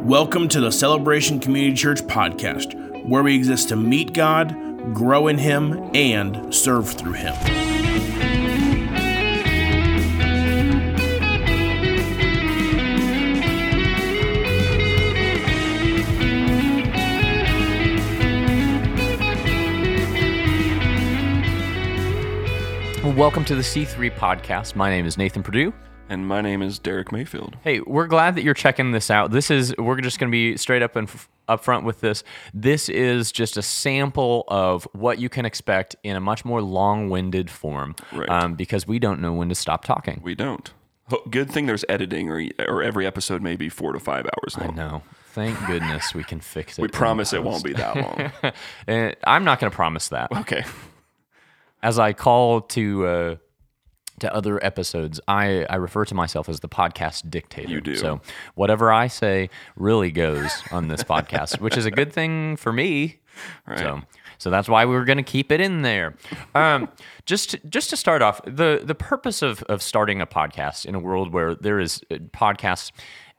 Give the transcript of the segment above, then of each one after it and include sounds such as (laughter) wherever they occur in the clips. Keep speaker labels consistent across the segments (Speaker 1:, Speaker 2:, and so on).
Speaker 1: Welcome to the Celebration Community Church podcast, where we exist to meet God, grow in Him, and serve through Him.
Speaker 2: Welcome to the C3 podcast. My name is Nathan Purdue.
Speaker 3: And my name is Derek Mayfield.
Speaker 2: Hey, we're glad that you're checking this out. This is we're just going to be straight up and f- up front with this. This is just a sample of what you can expect in a much more long-winded form,
Speaker 3: Right.
Speaker 2: um, because we don't know when to stop talking.
Speaker 3: We don't. Good thing there's editing, or or every episode may be four to five hours long.
Speaker 2: No, thank goodness we can fix it.
Speaker 3: We promise it won't be that long.
Speaker 2: Uh, (laughs) I'm not going to promise that.
Speaker 3: Okay.
Speaker 2: as I call to uh, to other episodes, I, I refer to myself as the podcast dictator.
Speaker 3: You do.
Speaker 2: So whatever I say really goes on this (laughs) podcast, which is a good thing for me.
Speaker 3: Right.
Speaker 2: So so that's why we were going to keep it in there. Um, (laughs) just to, just to start off, the the purpose of of starting a podcast in a world where there is uh, podcasts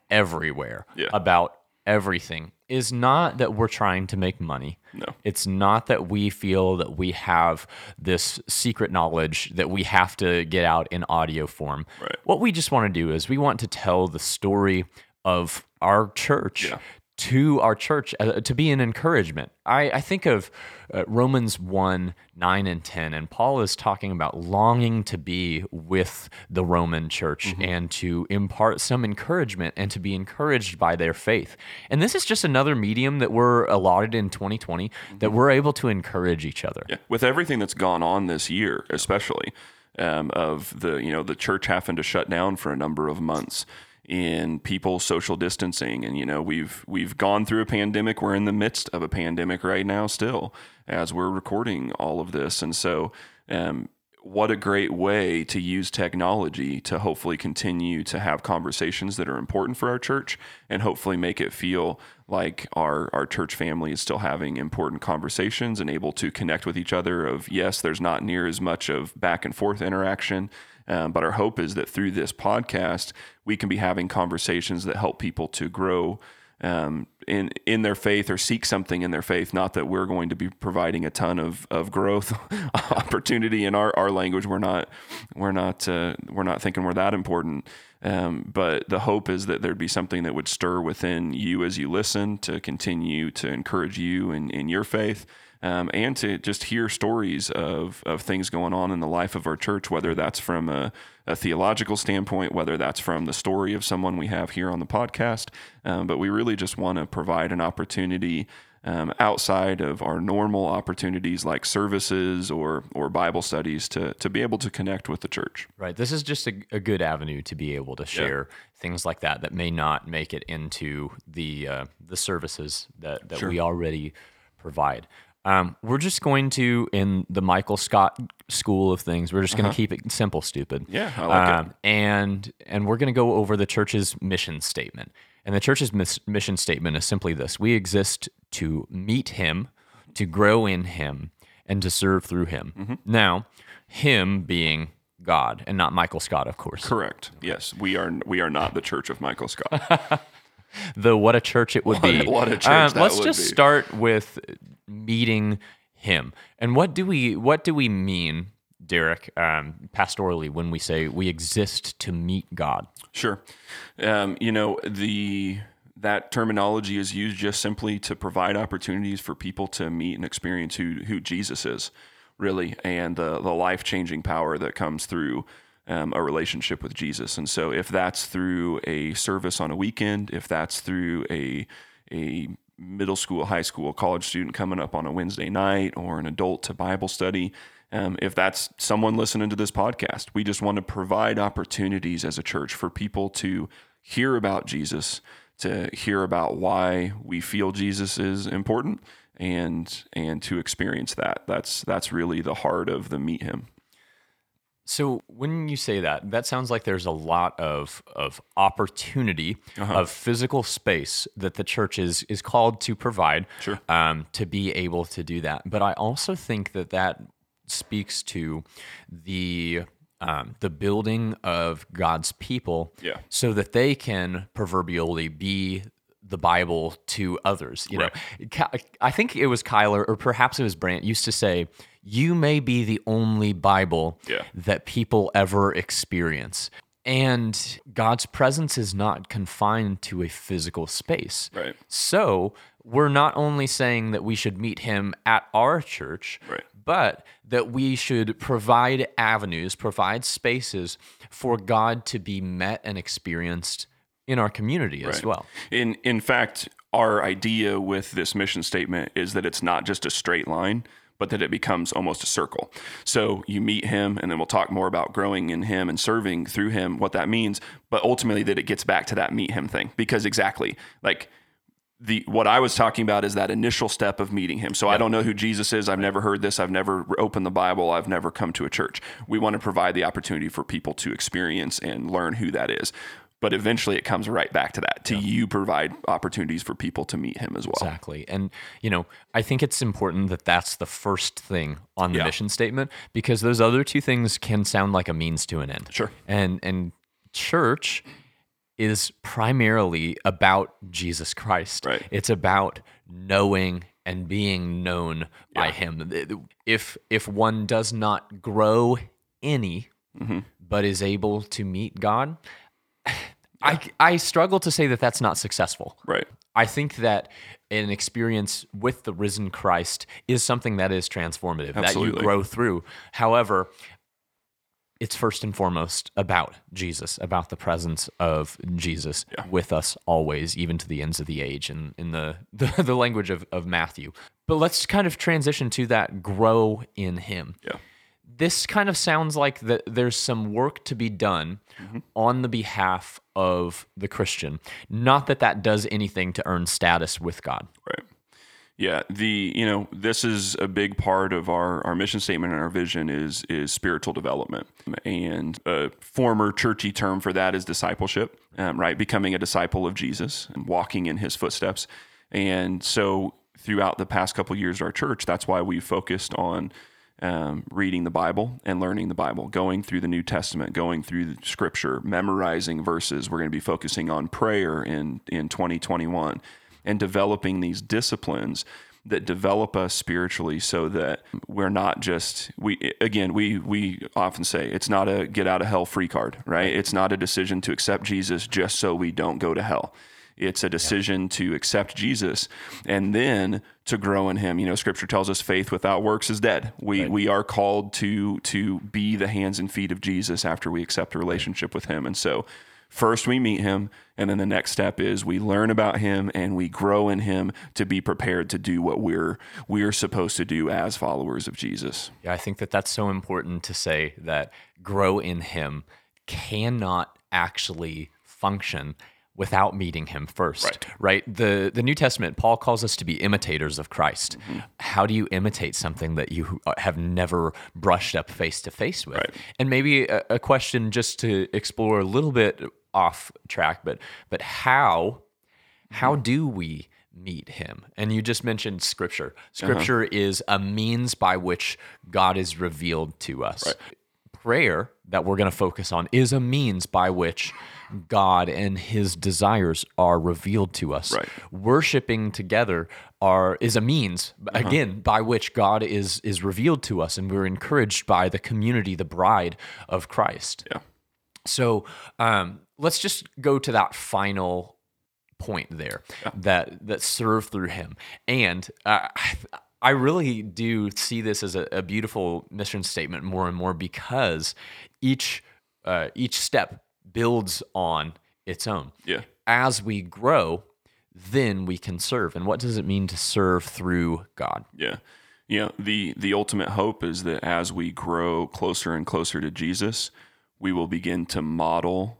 Speaker 2: everywhere
Speaker 3: Yeah.
Speaker 2: about everything is not that we're trying to make money.
Speaker 3: No.
Speaker 2: It's not that we feel that we have this secret knowledge that we have to get out in audio form.
Speaker 3: Right.
Speaker 2: What we just want to do is we want to tell the story of our church
Speaker 3: Yeah.
Speaker 2: To our church uh, to be an encouragement. I, I think of uh, Romans 1 9 and 10, and Paul is talking about longing to be with the Roman church and to impart some encouragement and to be encouraged by their faith. And this is just another medium that we're allotted in 2020 that we're able to encourage each other.
Speaker 3: Yeah. With everything that's gone on this year, especially um, of the you know the church having to shut down for a number of months in people social distancing. And you know we've we've gone through a pandemic. We're in the midst of a pandemic right now still as we're recording all of this. And so um, what a great way to use technology to hopefully continue to have conversations that are important for our church and hopefully make it feel like our our church family is still having important conversations and able to connect with each other of yes there's not near as much of back and forth interaction um, but our hope is that through this podcast we can be having conversations that help people to grow um, in in their faith or seek something in their faith. Not that we're going to be providing a ton of, of growth (laughs) opportunity in our, our language. We're not we're not uh, we're not thinking we're that important. Um, but the hope is that there'd be something that would stir within you as you listen to continue to encourage you in, in your faith. Um, and to just hear stories of, of things going on in the life of our church, whether that's from a, a theological standpoint, whether that's from the story of someone we have here on the podcast. Um, but we really just want to provide an opportunity um, outside of our normal opportunities like services or, or Bible studies to, to be able to connect with the church.
Speaker 2: Right. This is just a, a good avenue to be able to share things like that that may not make it into the uh, the services that, that we already provide. Um, we're just going to, in the Michael Scott school of things, we're just going to keep it simple, stupid.
Speaker 3: Uh-huh. Yeah, I like it.
Speaker 2: um, And and we're going to go over the church's mission statement. And the church's mis- mission statement is simply this: We exist to meet Him, to grow in Him, and to serve through Him.
Speaker 3: Mm-hmm.
Speaker 2: Now, Him being God and not Michael Scott, of course.
Speaker 3: Correct. Yes, we are we are not the Church of Michael Scott. (laughs)
Speaker 2: Though what a church it would
Speaker 3: What
Speaker 2: be.
Speaker 3: what a church
Speaker 2: Um, let's just
Speaker 3: be.
Speaker 2: start with meeting Him. And what do we what do we mean, Derek, um, pastorally, when we say we exist to meet God?
Speaker 3: Sure. Um, you know, the that terminology is used just simply to provide opportunities for people to meet and experience who who Jesus is, really, and the the life changing power that comes through um, a relationship with Jesus. And so, if that's through a service on a weekend, if that's through a a middle school, high school, college student coming up on a Wednesday night, or an adult to Bible study. Um, if that's someone listening to this podcast, we just want to provide opportunities as a church for people to hear about Jesus, to hear about why we feel Jesus is important, and and to experience that. That's that's really the heart of the meet Him.
Speaker 2: So when you say that, that sounds like there's a lot of of opportunity
Speaker 3: Uh-huh.
Speaker 2: of physical space that the church is is called to provide
Speaker 3: Sure.
Speaker 2: um, to be able to do that. But I also think that that speaks to the um, the building of God's people,
Speaker 3: Yeah.
Speaker 2: so that they can proverbially be the Bible to others. You know, I think it was Kyler or perhaps it was Brant used to say, "You may be the only Bible
Speaker 3: Yeah.
Speaker 2: that people ever experience." And God's presence is not confined to a physical space.
Speaker 3: Right.
Speaker 2: So we're not only saying that we should meet him at our church,
Speaker 3: Right.
Speaker 2: but that we should provide avenues, provide spaces for God to be met and experienced in our community as well.
Speaker 3: In in fact, our idea with this mission statement is that it's not just a straight line, but that it becomes almost a circle. So you meet him, and then we'll talk more about growing in him and serving through him, what that means. But ultimately, that it gets back to that meet him thing, because exactly like the what I was talking about is that initial step of meeting him. So I don't know who Jesus is. I've never heard this. I've never opened the Bible. I've never come to a church. We want to provide the opportunity for people to experience and learn who that is. But eventually it comes right back to that. To you provide opportunities for people to meet him as well.
Speaker 2: Exactly. And, you know, I think it's important that that's the first thing on the
Speaker 3: Yeah.
Speaker 2: mission statement because those other two things can sound like a means to an end.
Speaker 3: Sure.
Speaker 2: And and church is primarily about Jesus Christ.
Speaker 3: Right.
Speaker 2: It's about knowing and being known by him. If if one does not grow any
Speaker 3: Mm-hmm.
Speaker 2: but is able to meet God, I I struggle to say that that's not successful.
Speaker 3: Right.
Speaker 2: I think that an experience with the risen Christ is something that is transformative, that you grow through. However, it's first and foremost about Jesus, about the presence of Jesus with us always, even to the ends of the age, and in the, (laughs) the, the language of, of Matthew. But let's kind of transition to that grow in Him
Speaker 3: Yeah.
Speaker 2: This kind of sounds like that there's some work to be done on the behalf of the Christian. Not that that does anything to earn status with God.
Speaker 3: Right. Yeah, the you know this is a big part of our our mission statement and our vision is is spiritual development, and a former churchy term for that is discipleship, um, right? Becoming a disciple of Jesus and walking in His footsteps, and so throughout the past couple of years at our church, that's why we focused on um, reading the Bible and learning the Bible, going through the New Testament, going through the Scripture, memorizing verses. We're going to be focusing on prayer in in 2021 and developing these disciplines that develop us spiritually so that we're not just we again we we often say it's not a get out of hell free card right it's not a decision to accept Jesus just so we don't go to hell it's a decision to accept Jesus and then to grow in him. You know scripture tells us faith without works is dead. We we are called to to be the hands and feet of Jesus after we accept a relationship with him. And so First, we meet him, and then the next step is we learn about him and we grow in him to be prepared to do what we're we're supposed to do as followers of Jesus.
Speaker 2: Yeah, I think that that's so important to say that grow in Him cannot actually function without meeting Him first.
Speaker 3: Right.
Speaker 2: The the New Testament, Paul calls us to be imitators of Christ. Mm-hmm. How do you imitate something that you uh, have never brushed up face to face with?
Speaker 3: Right.
Speaker 2: And maybe a, a question just to explore a little bit off track, but but how how mm-hmm. do we meet him? And you just mentioned scripture. Uh-huh. Scripture is a means by which God is revealed to us. Prayer that we're going to focus on is a means by which God and his desires are revealed to us.
Speaker 3: Right.
Speaker 2: Worshiping together are is a means again by which God is is revealed to us and we're encouraged by the community, the bride of Christ.
Speaker 3: Yeah.
Speaker 2: So um, let's just go to that final point there that that serve through him, and uh, I, I really do see this as a, a beautiful mission statement more and more because each uh, each step builds on its own.
Speaker 3: Yeah.
Speaker 2: As we grow, then we can serve. And what does it mean to serve through God?
Speaker 3: Yeah. Know, the the ultimate hope is that as we grow closer and closer to Jesus, we will begin to model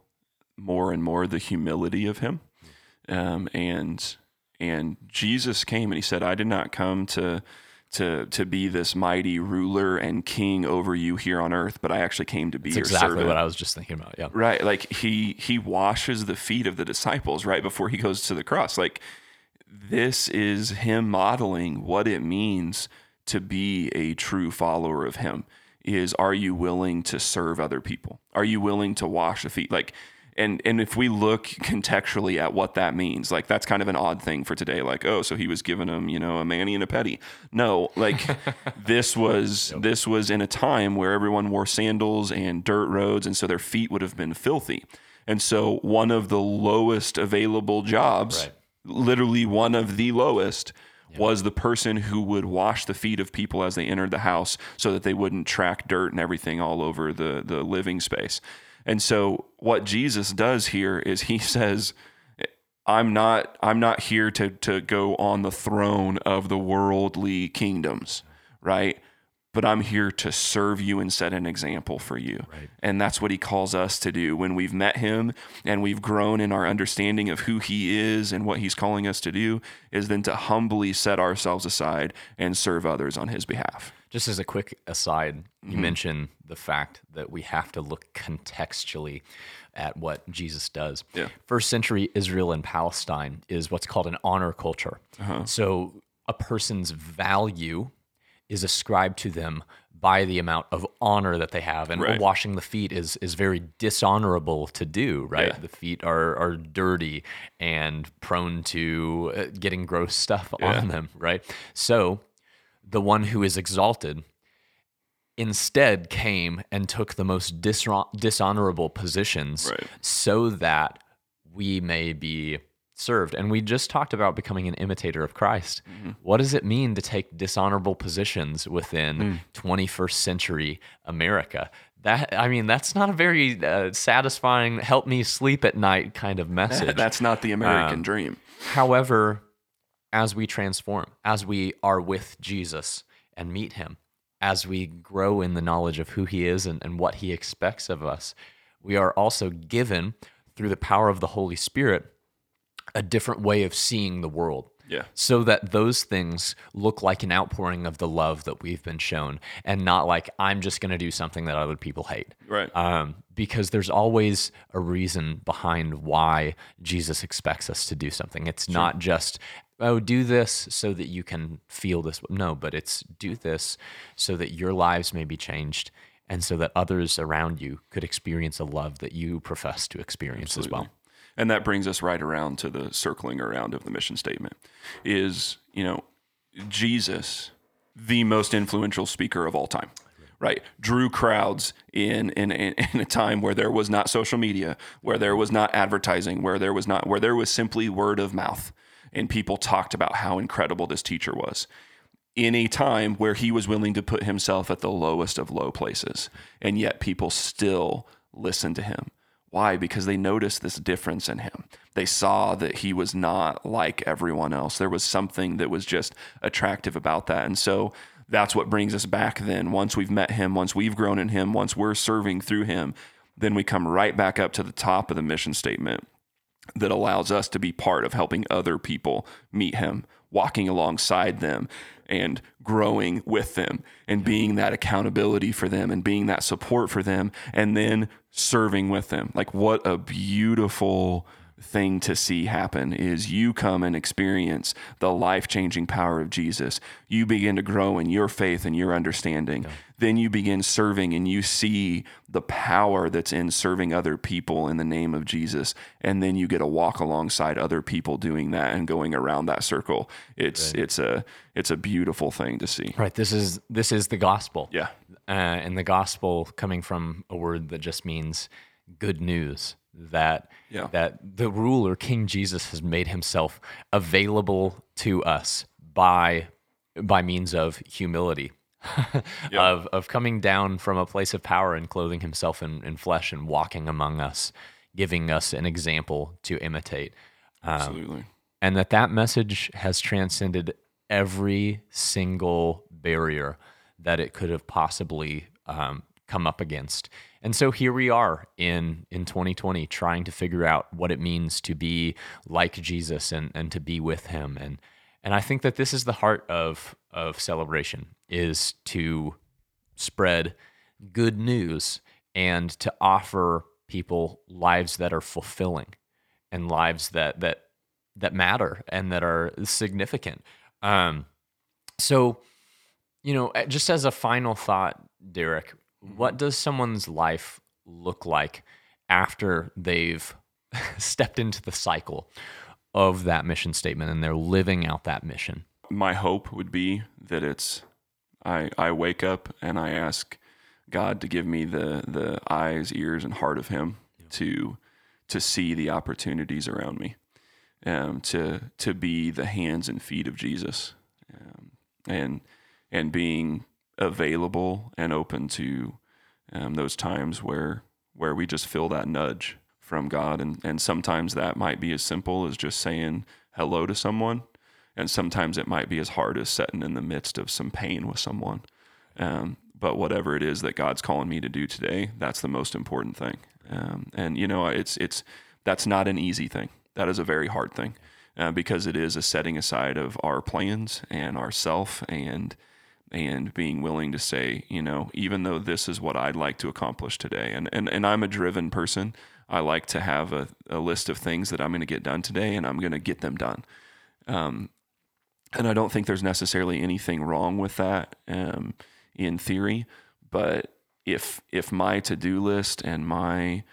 Speaker 3: more and more the humility of him. Um, and and Jesus came and he said, I did not come to to to be this mighty ruler and king over you here on earth, but I actually came to be
Speaker 2: That's exactly
Speaker 3: servant.
Speaker 2: what I was just thinking about. Yeah.
Speaker 3: Right. Like he he washes the feet of the disciples right before he goes to the cross. Like this is him modeling what it means to be a true follower of him. Is are you willing to serve other people? Are you willing to wash the feet? Like and and if we look contextually at what that means, like that's kind of an odd thing for today. Like, oh, so he was giving him, you know, a manny and a petty. No, like (laughs) this was yep. this was in a time where everyone wore sandals and dirt roads, and so their feet would have been filthy. And so one of the lowest available jobs, right. literally one of the lowest, yep. was the person who would wash the feet of people as they entered the house so that they wouldn't track dirt and everything all over the the living space. And so what Jesus does here is he (laughs) says, I'm not I'm not here to to go on the throne of the worldly kingdoms, right? But I'm here to serve you and set an example for you. Right. And that's what he calls us to do when we've met him and we've grown in our understanding of who he is and what he's calling us to do is then to humbly set ourselves aside and serve others on his behalf.
Speaker 2: Just as a quick aside, you mm-hmm. mentioned the fact that we have to look contextually at what Jesus does.
Speaker 3: Yeah.
Speaker 2: First century Israel and Palestine is what's called an honor culture. Uh-huh. So a person's value is ascribed to them by the amount of honor that they have. And right. washing the feet is is very dishonorable to do, right? Yeah. The feet are are dirty and prone to uh, getting gross stuff yeah. on them, right? So the one who is exalted instead came and took the most dishonorable positions right. so that we may be served. And we just talked about becoming an imitator of Christ. Mm-hmm. What does it mean to take dishonorable positions within mm. 21st century America? That I mean, that's not a very uh, satisfying, help me sleep at night kind of (laughs) message.
Speaker 3: that's not the American um, dream.
Speaker 2: However, as we transform, as we are with Jesus and meet him, as we grow in the knowledge of who he is and, and what he expects of us, we are also given through the power of the Holy Spirit a different way of seeing the world.
Speaker 3: Yeah.
Speaker 2: So that those things look like an outpouring of the love that we've been shown and not like I'm just going to do something that other people hate.
Speaker 3: Right.
Speaker 2: Um, because there's always a reason behind why Jesus expects us to do something. It's sure. not just oh, do this so that you can feel this. No, but it's do this so that your lives may be changed and so that others around you could experience a love that you profess to experience Absolutely. as well.
Speaker 3: And that brings us right around to the circling around of the mission statement is, you know, Jesus, the most influential speaker of all time right drew crowds in, in in (laughs) a time where there was not social media where there was not advertising where there was not where there was simply word of mouth and people talked about how incredible this teacher was. In a time where he was willing to put himself at the lowest of low places and yet people still listened to him. Why? Because they noticed this difference in him. They saw that he was not like everyone else. There was something that was just attractive about that. And so that's what brings us back then. Once we've met him once we've grown in him once we're serving through him then we come right back up to the top of the mission statement that allows us to be part of helping other people meet him, walking alongside them and growing with them and being that accountability for them and being that support for them and then serving with them. Like, what a beautiful thing to see happen is you come and experience the life-changing power of Jesus. You begin to grow in your faith and your understanding. Yeah. Then you begin serving and you see the power that's in serving other people in the name of Jesus. And then you get to walk alongside other people doing that and going around that circle. It's right. it's a it's a beautiful thing to see.
Speaker 2: Right. This is this is the gospel.
Speaker 3: Yeah.
Speaker 2: Uh, and the gospel coming from a word that just means good news that yeah. that the ruler King Jesus has made himself available to us by by means of humility. (laughs) yeah. of of coming down from a place of power and clothing himself in, in flesh and walking among us, giving us an example to imitate.
Speaker 3: Um, Absolutely.
Speaker 2: And that that message has transcended every single barrier that it could have possibly um, come up against. And so here we are in in 2020 trying to figure out what it means to be like Jesus and and to be with him and and I think that this is the heart of of celebration is to spread good news and to offer people lives that are fulfilling and lives that that that matter and that are significant. Um, so, you know, just as a final thought, Derek, what does someone's life look like after they've (laughs) stepped into the cycle of that mission statement and they're living out that mission?
Speaker 3: My hope would be that it's I I wake up and I ask God to give me the the eyes, ears, and heart of Him to to see the opportunities around me, um, to to be the hands and feet of Jesus, um, and and being available and open to um, those times where where we just feel that nudge from God, and and sometimes that might be as simple as just saying hello to someone, and sometimes it might be as hard as sitting in the midst of some pain with someone. Um, but whatever it is that God's calling me to do today, that's the most important thing. Um, and you know, it's it's that's not an easy thing. That is a very hard thing uh, because it is a setting aside of our plans and ourself and and being willing to say, you know, even though this is what I'd like to accomplish today, and and, and I'm a driven person. I like to have a, a list of things that I'm going to get done today, and I'm going to get them done. Um, and I don't think there's necessarily anything wrong with that. Um, in theory, but if if my to-do list and my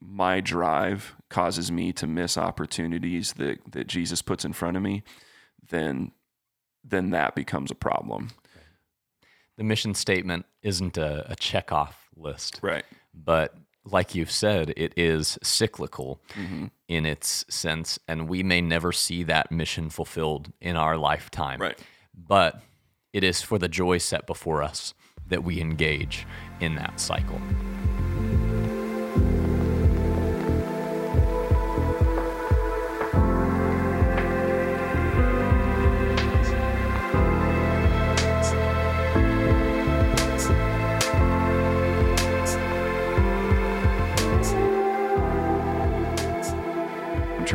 Speaker 3: my drive causes me to miss opportunities that that Jesus puts in front of me, then then that becomes a problem.
Speaker 2: The mission statement isn't a, a check off list.
Speaker 3: Right.
Speaker 2: But like you've said, it is cyclical mm-hmm. in its sense, and we may never see that mission fulfilled in our lifetime.
Speaker 3: Right.
Speaker 2: But it is for the joy set before us that we engage in that cycle.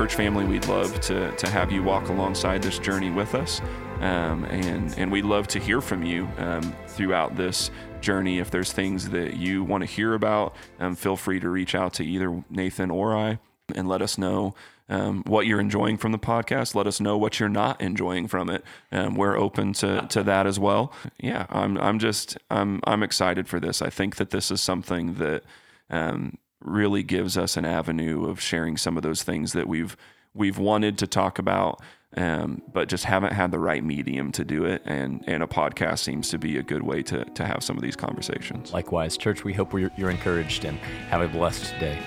Speaker 3: Church family, we'd love to, to have you walk alongside this journey with us. Um, and, and we'd love to hear from you um, throughout this journey. If there's things that you want to hear about, um, feel free to reach out to either Nathan or I and let us know um, what you're enjoying from the podcast. Let us know what you're not enjoying from it. Um, we're open to, to that as well. Yeah, I'm I'm just I'm I'm excited for this. I think that this is something that um, really gives us an avenue of sharing some of those things that we've we've wanted to talk about, um, but just haven't had the right medium to do it. And and a podcast seems to be a good way to to have some of these conversations.
Speaker 2: Likewise, church. We hope you're encouraged and have a blessed day.